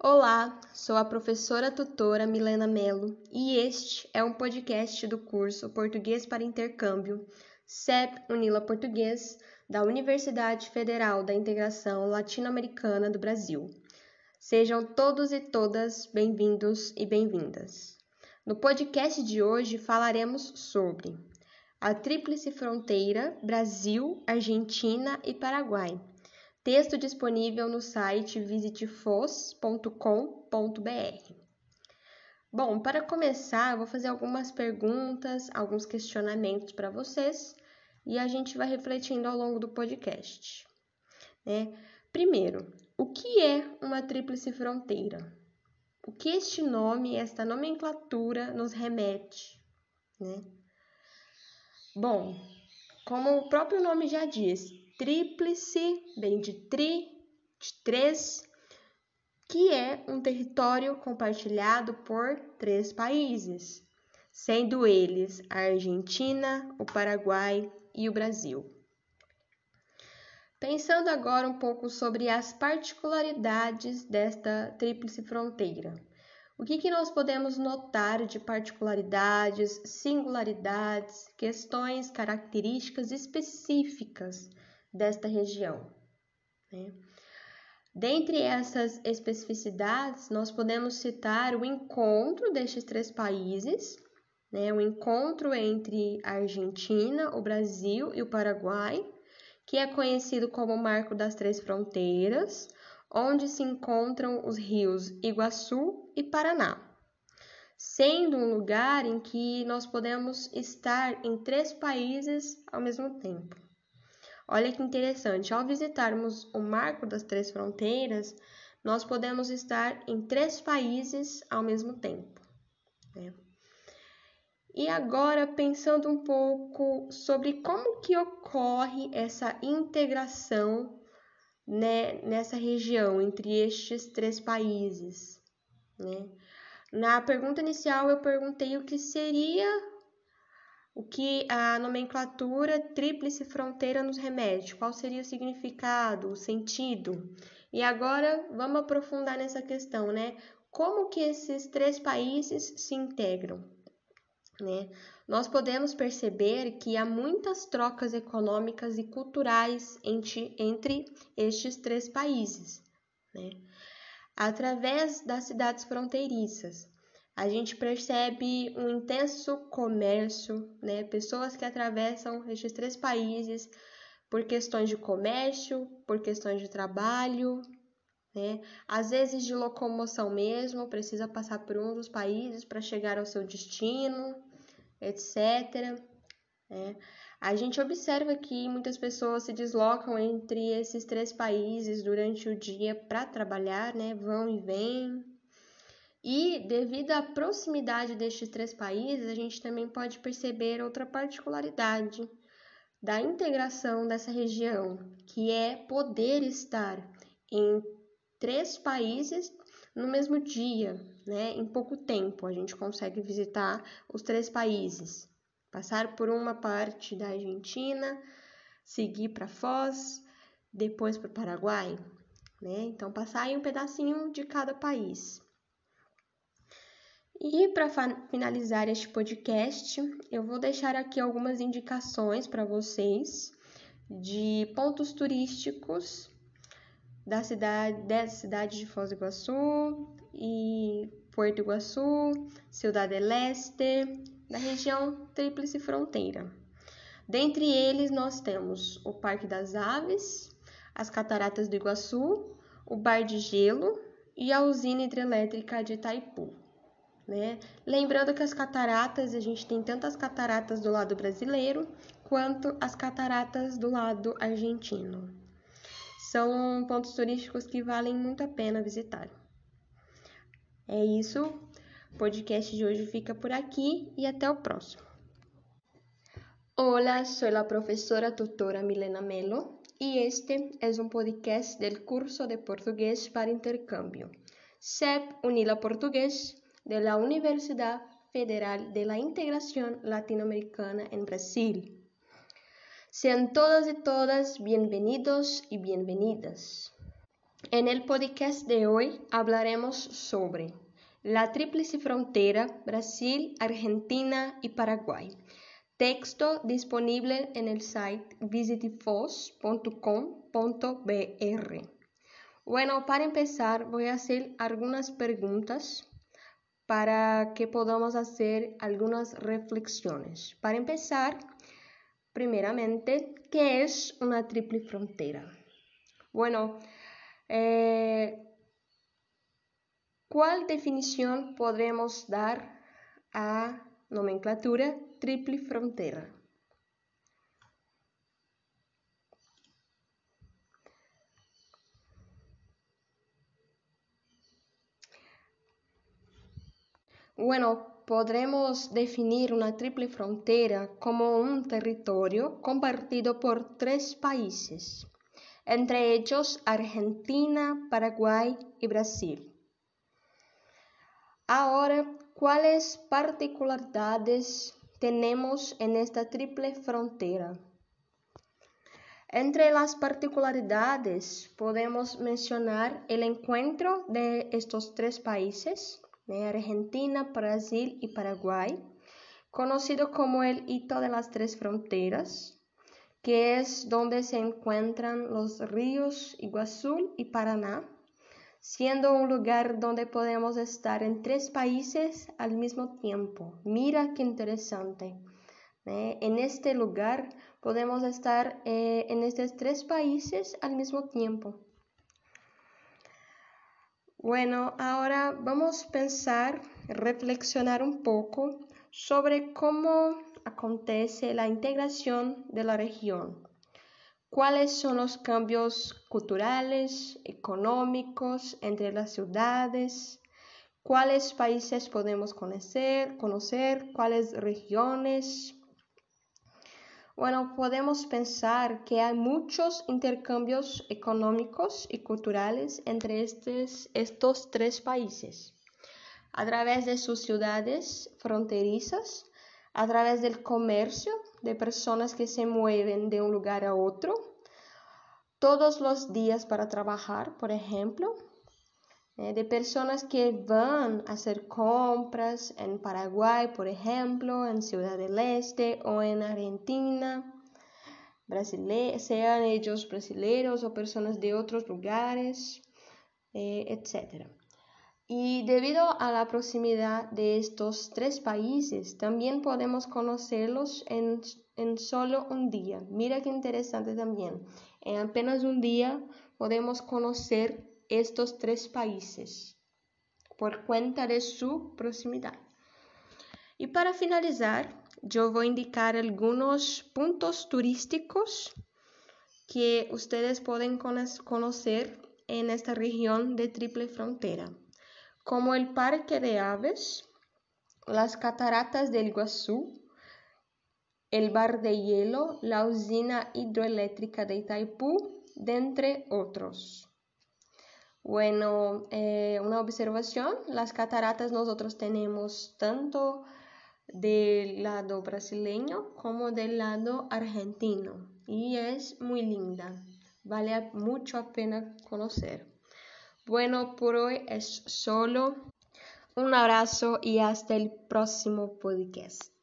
Olá, sou a professora tutora Milena Melo e este é um podcast do curso Português para Intercâmbio CEP Unila Português da Universidade Federal da Integração Latino-Americana do Brasil. Sejam todos e todas bem-vindos e bem-vindas. No podcast de hoje falaremos sobre a Tríplice Fronteira Brasil, Argentina e Paraguai Texto disponível no site visitefos.com.br. Bom, para começar, eu vou fazer algumas perguntas, alguns questionamentos para vocês e a gente vai refletindo ao longo do podcast. Né? Primeiro, o que é uma tríplice fronteira? O que este nome, esta nomenclatura nos remete? Né? Bom, como o próprio nome já diz, tríplice, vem de tri, de três, que é um território compartilhado por três países, sendo eles a Argentina, o Paraguai e o Brasil. Pensando agora um pouco sobre as particularidades desta tríplice fronteira. O que, que nós podemos notar de particularidades, singularidades, questões, características específicas desta região. Né? Dentre essas especificidades, nós podemos citar o encontro destes três países, né? o encontro entre a Argentina, o Brasil e o Paraguai, que é conhecido como o Marco das Três Fronteiras, onde se encontram os rios Iguaçu e Paraná, sendo um lugar em que nós podemos estar em três países ao mesmo tempo. Olha que interessante, ao visitarmos o Marco das Três Fronteiras, nós podemos estar em três países ao mesmo tempo. Né? E agora, pensando um pouco sobre como que ocorre essa integração né, nessa região entre estes três países. Né? Na pergunta inicial, eu perguntei o que seria o que a nomenclatura tríplice fronteira nos remete, qual seria o significado, o sentido. E agora vamos aprofundar nessa questão, né? Como que esses três países se integram? Né? Nós podemos perceber que há muitas trocas econômicas e culturais entre, entre estes três países, né? através das cidades fronteiriças a gente percebe um intenso comércio, né? Pessoas que atravessam estes três países por questões de comércio, por questões de trabalho, né? Às vezes de locomoção mesmo, precisa passar por um dos países para chegar ao seu destino, etc. Né? A gente observa que muitas pessoas se deslocam entre esses três países durante o dia para trabalhar, né? Vão e vêm. E devido à proximidade destes três países, a gente também pode perceber outra particularidade da integração dessa região, que é poder estar em três países no mesmo dia, né? Em pouco tempo a gente consegue visitar os três países, passar por uma parte da Argentina, seguir para Foz, depois para o Paraguai, né? Então passar em um pedacinho de cada país. E para finalizar este podcast, eu vou deixar aqui algumas indicações para vocês de pontos turísticos da cidade, dessa cidade de Foz do Iguaçu e Porto Iguaçu, Cidade del Este, da região Tríplice Fronteira. Dentre eles, nós temos o Parque das Aves, as Cataratas do Iguaçu, o Bar de Gelo e a usina hidrelétrica de Itaipu né? Lembrando que as cataratas, a gente tem tantas cataratas do lado brasileiro quanto as cataratas do lado argentino. São pontos turísticos que valem muito a pena visitar. É isso. O podcast de hoje fica por aqui e até o próximo. Hola, soy la profesora tutora Milena Melo y este es un podcast del curso de portugués para intercambio. SEP Unila Portugués de la Universidad Federal de la Integración Latinoamericana en Brasil. Sean todas y todas bienvenidos y bienvenidas. En el podcast de hoy hablaremos sobre la tríplice frontera Brasil, Argentina y Paraguay. Texto disponible en el site visitifos.com.br. Bueno, para empezar voy a hacer algunas preguntas para que podamos hacer algunas reflexiones. Para empezar, primeramente, ¿qué es una triple frontera? Bueno, eh, ¿cuál definición podremos dar a nomenclatura triple frontera? Bueno, podremos definir una triple frontera como un territorio compartido por tres países entre ellos Argentina, Paraguay y Brasil. Ahora, ¿cuáles particularidades tenemos en esta triple frontera? Entre las particularidades podemos mencionar el encuentro de estos tres países, Argentina, Brasil y Paraguay, conocido como el hito de las tres fronteras, que es donde se encuentran los ríos Iguazú y Paraná, siendo un lugar donde podemos estar en tres países al mismo tiempo. Mira qué interesante. ¿eh? En este lugar podemos estar eh, en estos tres países al mismo tiempo. Bueno, ahora vamos a pensar, reflexionar un poco sobre cómo acontece la integración de la región. ¿Cuáles son los cambios culturales, económicos entre las ciudades? ¿Cuáles países podemos conocer? conocer ¿Cuáles regiones? Bueno, podemos pensar que hay muchos intercambios económicos y culturales entre estos, estos tres países. A través de sus ciudades fronterizas a través del comercio de personas que se mueven de un lugar a otro todos los días para trabajar, por ejemplo, eh, de personas que van a hacer compras en Paraguay, por ejemplo, en Ciudad del Este o en Argentina, sean ellos brasileños o personas de otros lugares, eh, etc. Y debido a la proximidad de estos tres países, también podemos conocerlos en, en, solo un día. Mira qué interesante también. En apenas un día podemos conocer estos tres países por cuenta de su proximidad. Y para finalizar, yo voy a indicar algunos puntos turísticos que ustedes pueden conocer en esta región de triple frontera como el Parque de Aves, las Cataratas del Iguazú, el Bar de Hielo, la usina hidroeléctrica de Itaipú, de entre otros. Bueno, eh, una observación, las cataratas nosotros tenemos tanto del lado brasileño como del lado argentino y es muy linda, vale mucho la pena conocer. Bueno, por hoy es solo. Un abrazo y hasta el próximo podcast.